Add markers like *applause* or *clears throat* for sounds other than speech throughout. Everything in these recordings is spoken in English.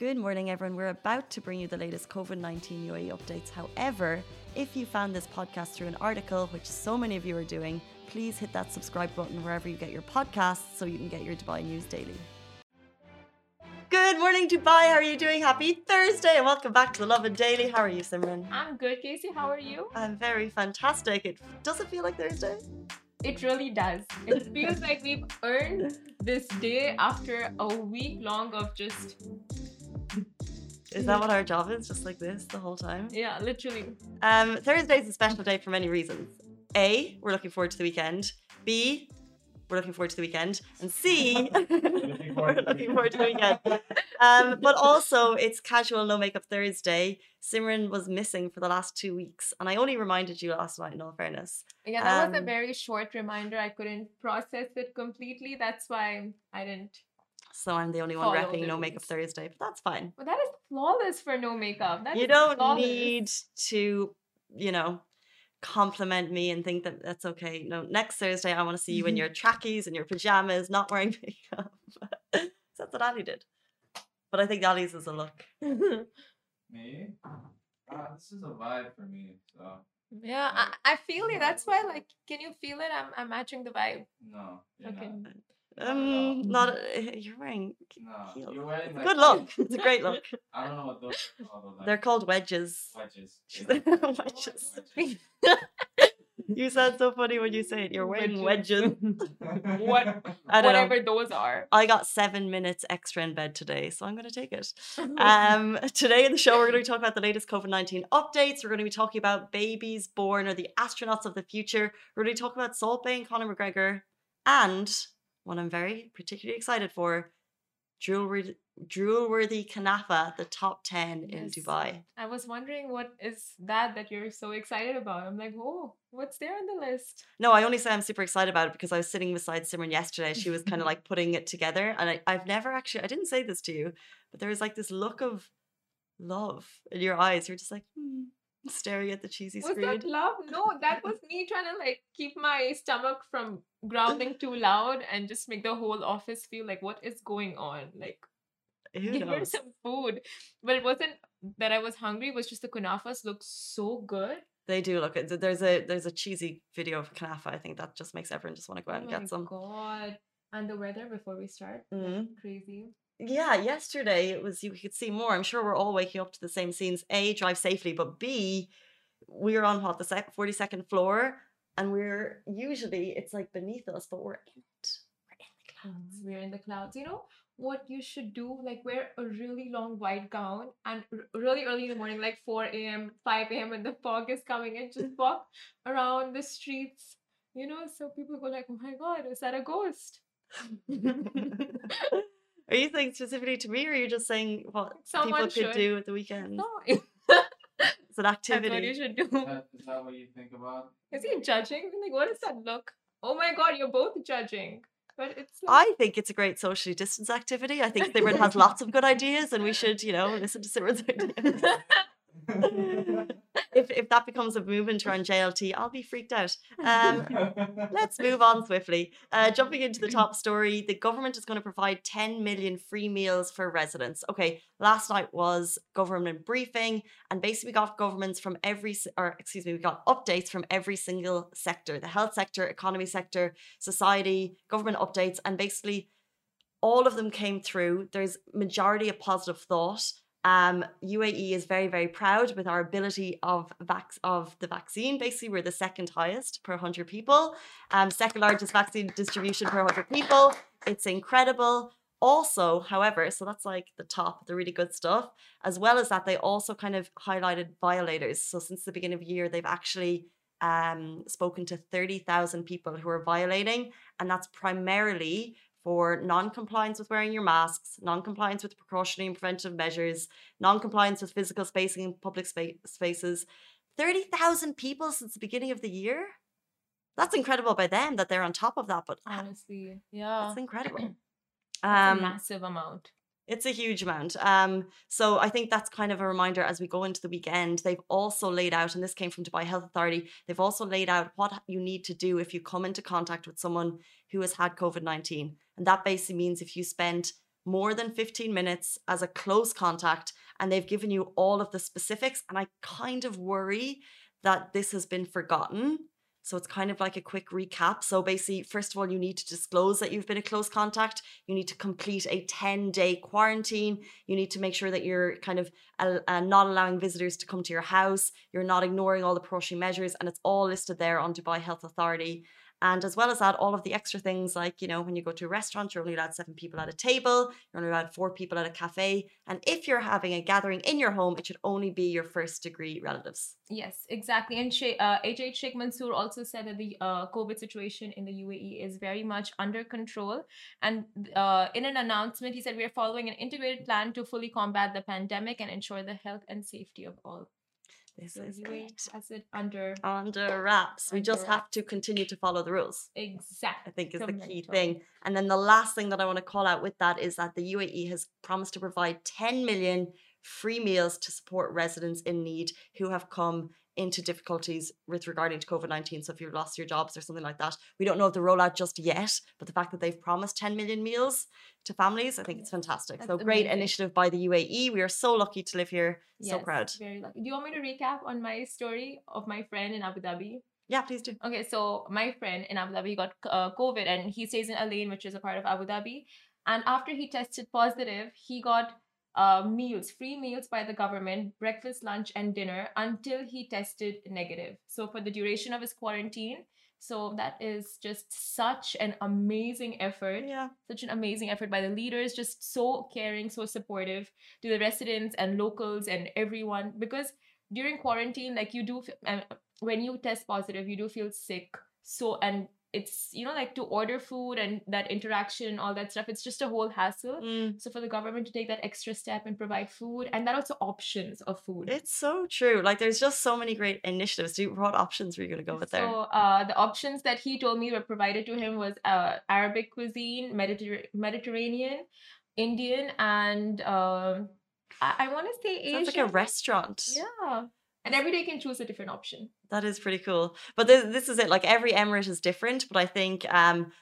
Good morning, everyone. We're about to bring you the latest COVID 19 UAE updates. However, if you found this podcast through an article, which so many of you are doing, please hit that subscribe button wherever you get your podcasts so you can get your Dubai news daily. Good morning, Dubai. How are you doing? Happy Thursday and welcome back to the Lovin Daily. How are you, Simran? I'm good, Casey. How are you? I'm very fantastic. It does it feel like Thursday? It really does. It *laughs* feels like we've earned this day after a week long of just Is that what our job is? Just like this the whole time? yeah, literally. Um, Thursday is a special day for many reasons. A, we're looking forward to the weekend. B, we're looking forward to the weekend. And C, we're looking forward to the weekend. Um, but also, it's casual no makeup Thursday. Simran was missing for the last two weeks, and I only reminded you last night. In all fairness, Yeah, that was a Um, very short reminder. I couldn't process it completely. That's why I didn't. So I'm the only one Follow repping no makeup. Thursday, but that's fine. But that is flawless for no makeup. That you don't flawless. need to, you know, compliment me and think that that's okay. No, next Thursday I want to see you in your *laughs* trackies and your pajamas, not wearing *laughs* makeup. *laughs* So that's what Ali did. But I think Ali's is a look. Me? Ah, this is a vibe for me. So yeah, I, I feel it. That's why, like, can you feel it? I'm, I'm matching the vibe. no, you're Okay. not. Um, not you're wearing No, heels. you're wearing like good look. *laughs* It's a great look. I don't know what those *laughs* are called. Like, *laughs* They're called wedges. wedges. Wedges. You sound so funny when you say it. You're wearing wedges. What? I don't know. Whatever those are. I got seven minutes extra in bed today, so I'm going to take it. Um, today in the show, we're going to be talking about the latest COVID 19 updates. We're going to be talking about babies born or the astronauts of the future. We're going to be talking about Salt Bae and Conor McGregor. And what I'm very particularly excited for Jewelry, Drool-worthy Kanafa, the top 10 in Dubai. I was wondering what is that that you're so excited about. I'm like, oh, what's there on the list? No, I only say I'm super excited about it because I was sitting beside Simran yesterday. She was kind of like putting it together. And I, I've never actually, I didn't say this to you, but there was like this look of love in your eyes. You're just like, hmm, staring at the cheesy Was screen. that love? No, that was *laughs* me trying to like keep my stomach from growling too loud and just make the whole office feel like what is going on? Like Who give her some food. But it wasn't that I was hungry, it was just the kunafas look so good. They do look. There's a there's a cheesy video of Kanafa. I think that just makes everyone just want to go out oh and get some. god. And the weather before we start. Mhm. Crazy. Yeah, yesterday it was you could see more. I'm sure we're all waking up to the same scenes. A, drive safely, but B, we're on what the sec- 42nd floor, and we're usually it's like beneath us, but we're in it. We're in the mm, clouds. We're in the clouds. You know what you should do? Like wear a really long white gown and r- really early in the morning, like 4 a.m., 5 a.m. when the fog is coming in, just walk *laughs* around the streets. You know, so people go like, "Oh my God, is that a ghost?" *laughs* *laughs* are you saying specifically to me, or are you just saying what Someone people could should. do at the weekend? No, *laughs* It's an that's what you activity. should do. Is that, is that what you think about? Is he judging? Like, what does that look? Oh my God, you're both judging. But it's like, I think it's a great socially distanced activity. I think Simran has lots of good ideas, and we should, you know, listen to Simran's *laughs* ideas. *laughs* *laughs* if if that becomes a movement around JLT, I'll be freaked out. Um, *laughs* let's move on swiftly. Uh, jumping into the top story, the government is going to provide 10 million free meals for residents. Okay, last night was government briefing, and basically we got governments from every, or excuse me, we got updates from every single sector: the health sector, economy sector, society, government updates, and basically all of them came through. There's majority of positive thought. Um, UAE is very, very proud with our ability of vac- of the vaccine. Basically, we're the second highest per 100 people, um, second largest vaccine distribution per 100 people. It's incredible. Also, however, so that's like the top, the really good stuff. As well as that, they also kind of highlighted violators. So since the beginning of the year, they've actually um, spoken to 30,000 people who are violating, and that's primarily for non-compliance with wearing your masks, non-compliance with precautionary and preventive measures, non-compliance with physical spacing in public spa- spaces. 30,000 people since the beginning of the year? That's incredible by them that they're on top of that, but honestly, yeah, *clears throat* that's incredible. That's Um, a massive amount. it's a huge amount. Um, so I think that's kind of a reminder as we go into the weekend. They've also laid out, and this came from Dubai Health Authority, they've also laid out what you need to do if you come into contact with someone who has had COVID 19. And that basically means if you spent more than 15 minutes as a close contact and they've given you all of the specifics. And I kind of worry that this has been forgotten. So it's kind of like a quick recap. So basically, first of all, you need to disclose that you've been a close contact. You need to complete a 10 day quarantine. You need to make sure that you're kind of uh, uh, not allowing visitors to come to your house. You're not ignoring all the precautionary measures. And it's all listed there on Dubai Health Authority. And as well as that, all of the extra things like, you know, when you go to a restaurant, you're only allowed seven people at a table, you're only allowed four people at a cafe. And if you're having a gathering in your home, it should only be your first degree relatives. Yes, exactly. And Sheikh, uh, HH Sheikh Mansour also said that the uh, COVID situation in the UAE is very much under control. And uh, in an announcement, he said, We are following an integrated plan to fully combat the pandemic and ensure the health and safety of all. This is great. has it under Under wraps. We just Under have to continue to follow the rules. Exactly. I think is the key Fundamental. thing. And then the last thing that I want to call out with that is that the UAE has promised to provide 10 million free meals to support residents in need who have come into difficulties with regarding to COVID 19. So if you've lost your jobs or something like that, we don't know of the rollout just yet, but the fact that they've promised 10 million meals to families, I think it's fantastic. so great amazing. initiative by the UAE. We are so lucky to live here. So proud. Very lucky. Do you want me to recap on my story of my friend in Abu Dhabi? Yeah, please do. Okay, so my friend in Abu Dhabi got uh, COVID and he stays in Al Ain, which is a part of Abu Dhabi. And after he tested positive, he got uh, meals, free meals by the government, breakfast, lunch, and dinner until he tested negative. So for the duration of his quarantine. So that is just such an amazing effort Yeah. such an amazing effort by the leaders just so caring so supportive to the residents and locals and everyone because during quarantine like you do um, when you test positive you do feel sick so and it's you know like to order food and that interaction all that stuff it's just a whole hassle Mm. so for the government to take that extra step and provide food and that also options of food It's so true. Like, there's just so many great initiatives. Do you, what options were you going to go with there? So uh, the options that he told me were provided to him was uh, Arabic cuisine, Mediter- Mediterranean, Indian, and um I, I want to say Asian. Sounds like a restaurant. Yeah, and every day can choose a different option. That is pretty cool. But this, this is it. Like every emirate is different, but I think um,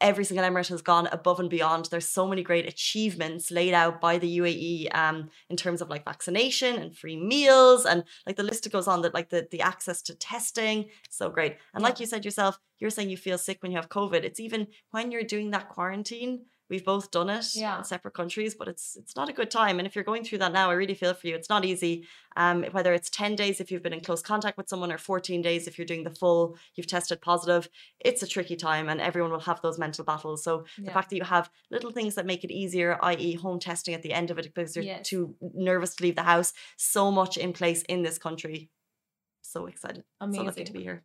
every single emirate has gone above and beyond. There's so many great achievements laid out by the UAE um, in terms of like vaccination and free meals, and like the list goes on. That like the the access to testing, so great. And like you said yourself, you're saying you feel sick when you have COVID. It's even when you're doing that quarantine. We've both done it Yeah. in separate countries, but it's it's not a good time. And if you're going through that now, I really feel for you. It's not easy. Um, whether it's 10 days if you've been in close contact with someone or 14 days if you're doing the full, you've tested positive, it's a tricky time and everyone will have those mental battles. So the fact that you have little things that make it easier, i.e., home testing at the end of it because you're Yes. too nervous to leave the house, so much in place in this country. So excited. So lucky to be here.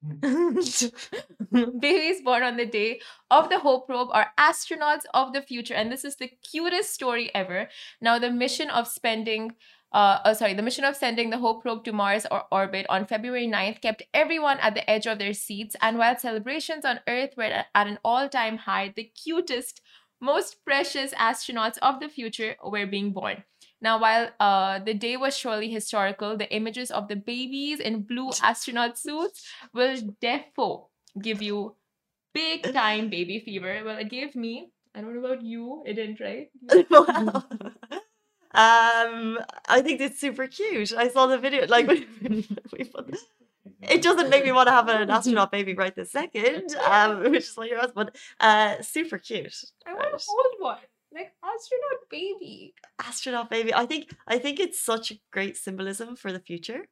*laughs* Babies born on the day of the Hope probe are astronauts of the future, and this is the cutest story ever. Now, the mission of spending, uh, oh, sorry, the mission of sending the Hope probe to Mars or orbit on February 9th kept everyone at the edge of their seats. And while celebrations on Earth were at an all-time high, the cutest, most precious astronauts of the future were being born. Now, while uh, the day was surely historical, the images of the babies in blue astronaut suits will defo give you big time baby fever. Well, it gave me. I don't know about you. It didn't, right? *laughs* wow. *laughs* Um, I think it's super cute. I saw the video. Like, *laughs* it doesn't make me want to have an astronaut baby right this second, um, which is what you're asking, but uh, super cute. I want to hold one. Astronaut baby. Astronaut baby. I think I think it's such a great symbolism for the future.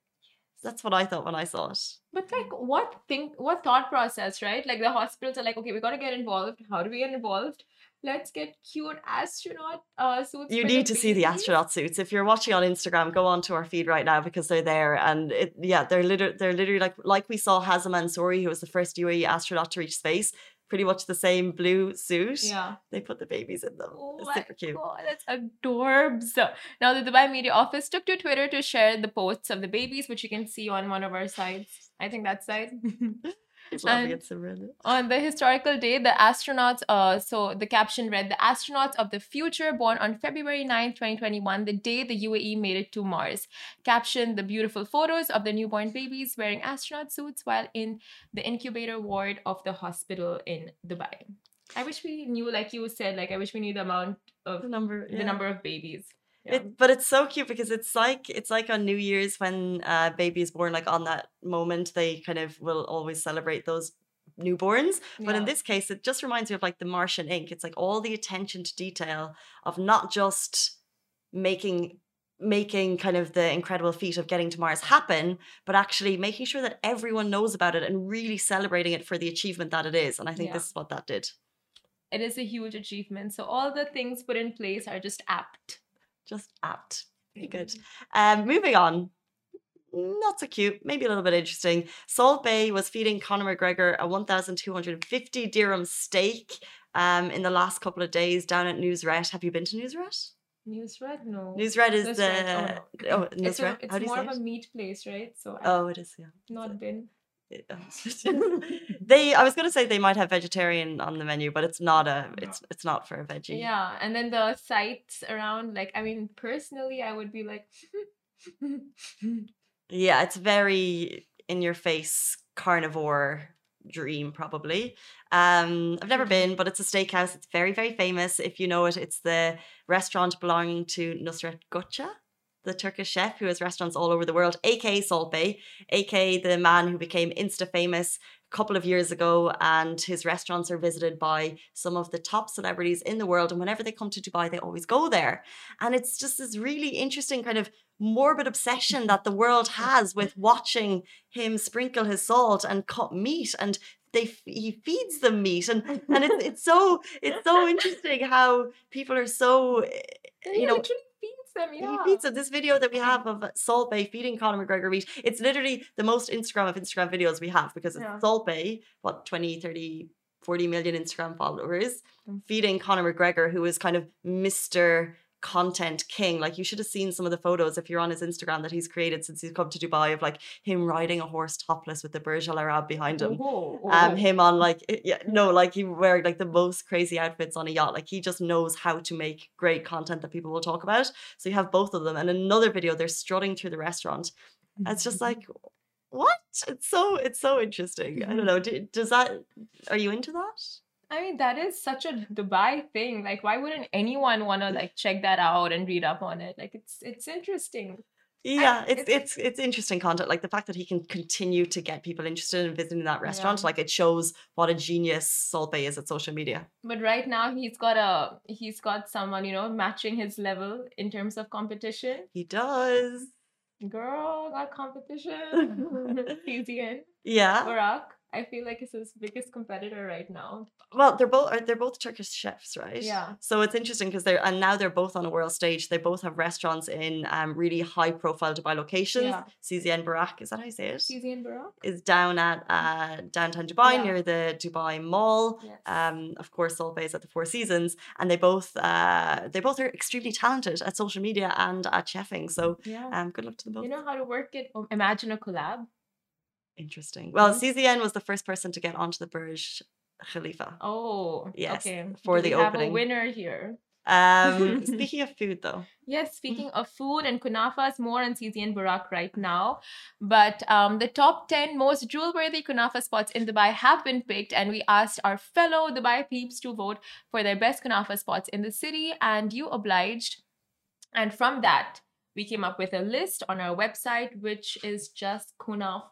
That's what I thought when I saw it. But like what think what thought process, right? Like the hospitals are like, okay, we gotta get involved. How do we get involved? Let's get cute astronaut uh suits. You need to see the astronaut suits. If you're watching on Instagram, go on to our feed right now because they're there. And it, yeah, they're literally they're literally like like we saw Hazza Al Mansouri, who was the first UAE astronaut to reach space. Pretty much the same blue suit. Yeah. They put the babies in them. Oh It's super cute. God, that's adorbs. Now, the Dubai Media Office took to Twitter to share the posts of the babies, which you can see on one of our sites. I think that site. *laughs* And- on the historical day, the astronauts, uh, so the caption read, The astronauts of the future born on February 9th, 2021, the day the UAE made it to Mars. Caption the beautiful photos of the newborn babies wearing astronaut suits while in the incubator ward of the hospital in Dubai. I wish we knew, like you said, like I wish we knew the amount of The number. the number of babies. Yeah. It, but it's so cute because it's like it's like on New Year's when uh, baby is born. Like on that moment, they kind of will always celebrate those newborns. But in this case, it just reminds me of like the Martian ink. It's like all the attention to detail of not just making making kind of the incredible feat of getting to Mars happen, but actually making sure that everyone knows about it and really celebrating it for the achievement that it is. And I think Yeah. this is what that did. it is a huge achievement. So all the things put in place are just apt. Just apt. Very good. Um, moving on. Not so cute, maybe a little bit interesting. Salt Bae was feeding Conor McGregor a 1,250 dirham steak um, in the last couple of days down at Nusret. Have you been to Nusret? Nusret? No. Nusret is Nusret, the. oh, Oh, it's, a, it's How do you more of a meat place, right? So I've Oh, it is, yeah. not been. *laughs* They, I was going to say they might have vegetarian on the menu, but it's not a, it's it's not for a veggie. Yeah, and then the sites around, like, I mean, personally, I would be like, *laughs* Yeah, it's very in your face carnivore dream probably. Um I've never been, but it's a steakhouse. It's very very famous. If you know it, it's the restaurant belonging to Nusret Gökçe, the Turkish chef who has restaurants all over the world, aka Salt Bae, aka the man who became insta famous a couple of years ago and his restaurants are visited by some of the top celebrities in the world and whenever they come to Dubai they always go there. And it's just this really interesting kind of morbid obsession that the world *laughs* has with watching him sprinkle his salt and cut meat and they he feeds them meat and and it's it's so it's so *laughs* interesting how people are so eh, you know them, yeah. he feeds them. This video that we have of Salt Bae feeding Conor McGregor meat, it's literally the most Instagram of Instagram videos we have because it's Yeah. Salt Bae, what, 20, 30, 40 million Instagram followers, Mm. feeding Conor McGregor, who is kind of Mr. Content king. Like you should have seen some of the photos if you're on his Instagram that he's created since he's come to Dubai of like him riding a horse topless with the Burj Al Arab behind him. Oh, um oh. him on like yeah no like he wearing like the most crazy outfits on a yacht. Like he just knows how to make great content that people will talk about. So you have both of them. And another video they're strutting through the restaurant. It's just like what? It's so it's so interesting. I don't know. Do, does that are you into that I mean, that is such a *laughs* Dubai thing. Like, why wouldn't anyone want to like check that out and read up on it? Like, it's it's interesting. yeah it's it's- it's it's interesting content like the fact that he can continue to get people interested in visiting that restaurant Yeah. like it shows what a genius Bae is at social media But right now, he's got a he's got someone you know matching his level in terms of competition. he does Girl, got competition. *laughs* *laughs* CZN, yeah Burak. I feel like it's his biggest competitor right now. Well, they're both they're both Turkish chefs, right? Yeah. So it's interesting because they're and now they're both on a world stage. They both have restaurants in um really high profile Dubai locations. Yeah. CZN Burak, is that how you say it? CZN Burak. Is down at uh downtown Dubai Yeah. near the Dubai Mall. Yes. Um, of course, Salt Bae is at the Four Seasons, and they both uh they both are extremely talented at social media and at chefing. So yeah. um, good luck to them both. you know how to work it? Imagine a collab. Interesting. Well, Mhm. CZN was the first person to get onto the Burj Khalifa. Oh, Yes, Okay. for Do the we have opening. a winner here. Um, *laughs* speaking of food, though. Yes, speaking of food and kunafa, kunafas, more on CZN and Burak right now. But um, the top 10 most drool-worthy kunafa spots in Dubai have been picked, and we asked our fellow Dubai peeps to vote for their best kunafa spots in the city, and you obliged. And from that, we came up with a list on our website, which is just kunafa.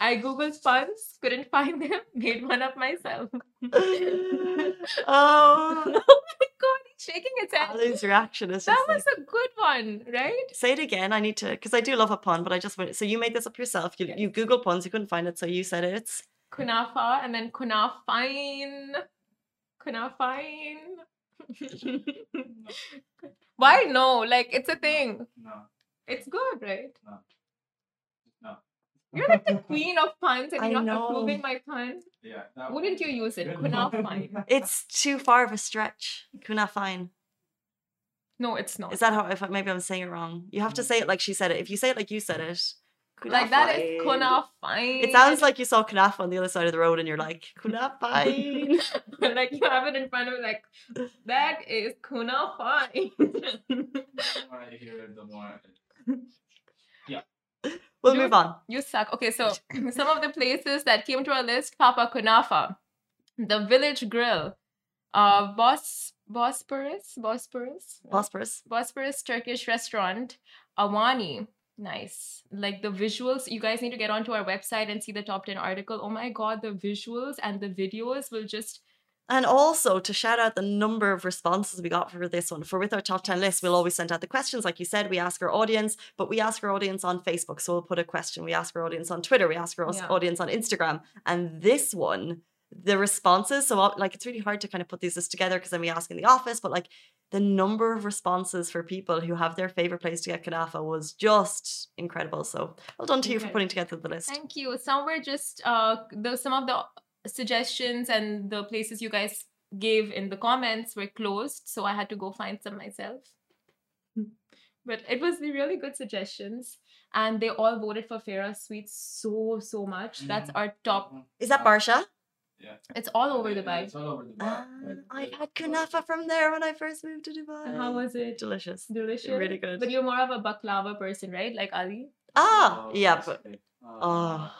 I googled puns, couldn't find them, *laughs* made one up myself. *laughs* *laughs* oh, oh my god, he's shaking his head. Ali's reaction is That was like, a good one, right? say it again. I need to, because I do love a pun, but I just went. So you made this up yourself. You, Yes. you Google puns, you couldn't find it, so you said it's. Kunafa and then kunafine. Kunafine. *laughs* Why no? Like it's a thing. No, It's good, right? no, no. You're like the *laughs* queen of puns and I you're not know. approving my pun. Yeah. that Wouldn't you use it? Good Kunaf one. *laughs* fine. It's too far of a stretch. Kuna fine. No, it's not. Is that how? If I- maybe I'm saying it wrong. You have to say it like she said it. If you say it like you said it, kuna like that is fine. kunaf fine. It sounds like you saw kunafa on the other side of the road, and you're like kuna *laughs* fine. *laughs* like you have it in front of you, like that is kunaf fine. The more I hear it, the more. I- *laughs* we'll You- move on. you suck. Okay, so *clears throat* some of the places that came to our list: Papa Kunafa, the Village Grill, uh, Bos Bosporus, Bosporus, Bosporus. Bosporus Turkish restaurant, Awani. Nice. Like the visuals, you guys need to get onto our website and see the top 10 article. Oh my god, the visuals and the videos will just And also to shout out the number of responses we got for this one. For with our top 10 list, we'll always send out the questions. Like you said, we ask our audience, but we ask our audience on Facebook. So we'll put a question. We ask our audience on Twitter. We ask our Yeah. audience on Instagram. And this one, the responses, so like it's really hard to kind of put these together because then we ask in the office, but like the number of responses for people who have their favorite place to get kanafa was just incredible. So well done to you for putting together the list. Thank you. Some were just uh the some of the suggestions and the places you guys gave in the comments were closed, so I had to go find some myself. But it was the really good suggestions, and they all voted for Firas Sweets so so much. That's Mhm. our top. Mhm. Is that Barsha? Yeah. It's all over Yeah, Dubai. It's all over Dubai. But- I've had kunafa from there when I first moved to Dubai. And how was it? Delicious. Delicious. Really good. But you're more of a baklava person, right? Like Ali. Ah, Oh, yeah, but okay. oh,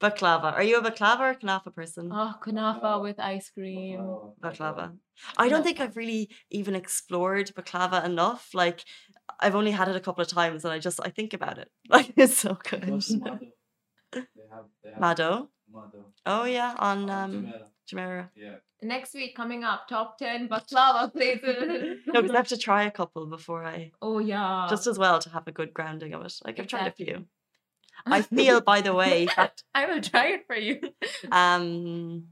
baklava. Are you a baklava or kanafa person? Oh, kunafa Baklava. with ice cream. Oh, baklava. I don't think I've really even explored baklava enough. Like, I've only had it a couple of times, and I just I think about it. *laughs* Like, it's so good. Mado? *laughs* They have, they have Mado. Mado. Oh yeah, on um Jumeirah. Jumeirah. Yeah. Next week coming up, top ten baklava places. *laughs* No, because I have to try a couple before I. Oh yeah. Just as well to have a good grounding of it. Like I've tried a few. I feel, by the way, *laughs* that I will try it for you. *laughs* um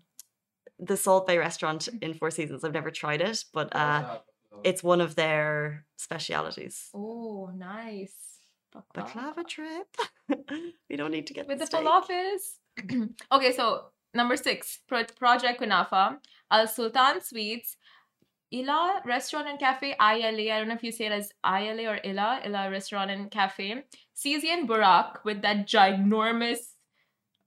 the Salt Bae restaurant in Four Seasons. I've never tried it, but uh it's one of their specialities. Oh, nice. Baklava trip. we don't need to get With the steak. falafels. *clears throat* okay, so number six, Pro- Project Kunafa, Al Sultan Sweets, Ila Restaurant and Cafe, ILA. I don't know if you say it as ILA or Ila, Ila Restaurant and Cafe. CZN Burak with that ginormous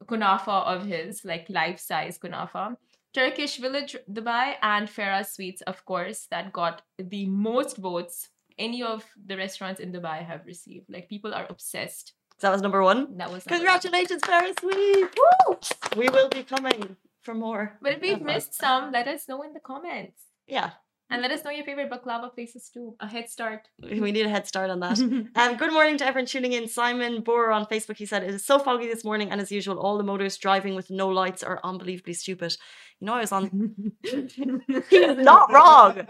kunafa of his, like life size kunafa. Turkish Village Dubai and Firas Sweets, of course, that got the most votes any of the restaurants in Dubai have received. Like people are obsessed. That was number one. That was number one. Congratulations, Firas Sweets! We will be coming for more. But if we've missed some, let us know in the comments. Yeah, And let us know your favorite book baklava places too. A head start. *laughs* we need a head start on that. *laughs* Um, good morning to everyone tuning in. Simon Boer on Facebook. He said it is so foggy this morning, and as usual, all the motors driving with no lights are unbelievably stupid. You know, I was on. he is *laughs* not wrong.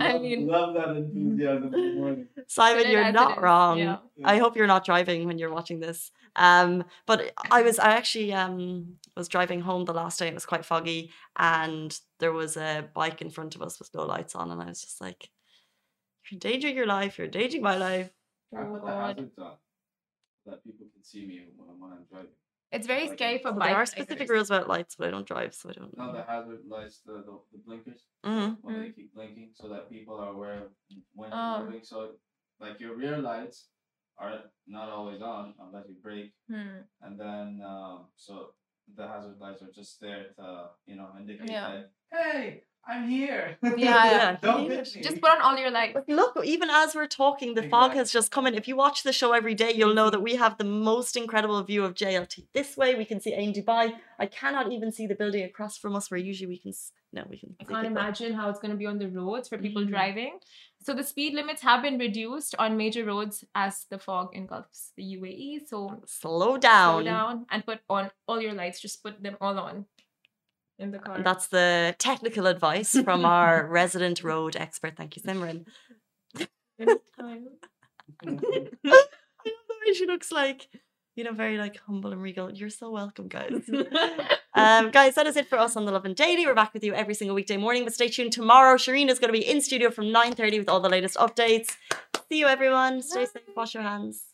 I Love- mean- love that enthusiasm in morning. *laughs* Simon, you're not wrong. yeah. I hope you're not driving when you're watching this. Um, but I was I actually um was driving home the last day. It was quite foggy, and there was a bike in front of us with no lights on, and I was just like, "You're endangering your life. You're endangering my life." I Oh put the hazards on so that people can see me when I'm driving. It's very scary for Well, bike there are specific rules about lights, but I don't drive, so I don't. No, know. the hazard lights, the, the, the blinkers, Mhm. when they Mm. keep blinking, so that people are aware of when Oh. you're moving. So, like your rear lights are not always on unless you brake, Hmm. and then um, so the hazard lights are just there to you know indicate Yeah. that hey, I'm here. Yeah, *laughs* Don't yeah. hit me. Just put on all your lights. But look, even as we're talking, the fog has just come in. If you watch the show every day, you'll know that we have the most incredible view of JLT. This way, we can see Ain Dubai. I cannot even see the building across from us, where usually we can. No, we can. I can't people. imagine how it's going to be on the roads for people Mhm. driving. So the speed limits have been reduced on major roads as the fog engulfs the UAE. So Slow down. slow down and put on all your lights. Just put them all on in the car. That's the technical advice from our *laughs* resident road expert. Thank you, Simran. Anytime. *laughs* *laughs* I love the way she looks like, you know, very like humble and regal. You're so welcome, guys. Um, guys, that is it for us on the Lovin Daily. We're back with you every single weekday morning, but stay tuned tomorrow. Shireen is going to be in studio from 9.30 with all the latest updates. See you, everyone. Stay safe. Wash your hands.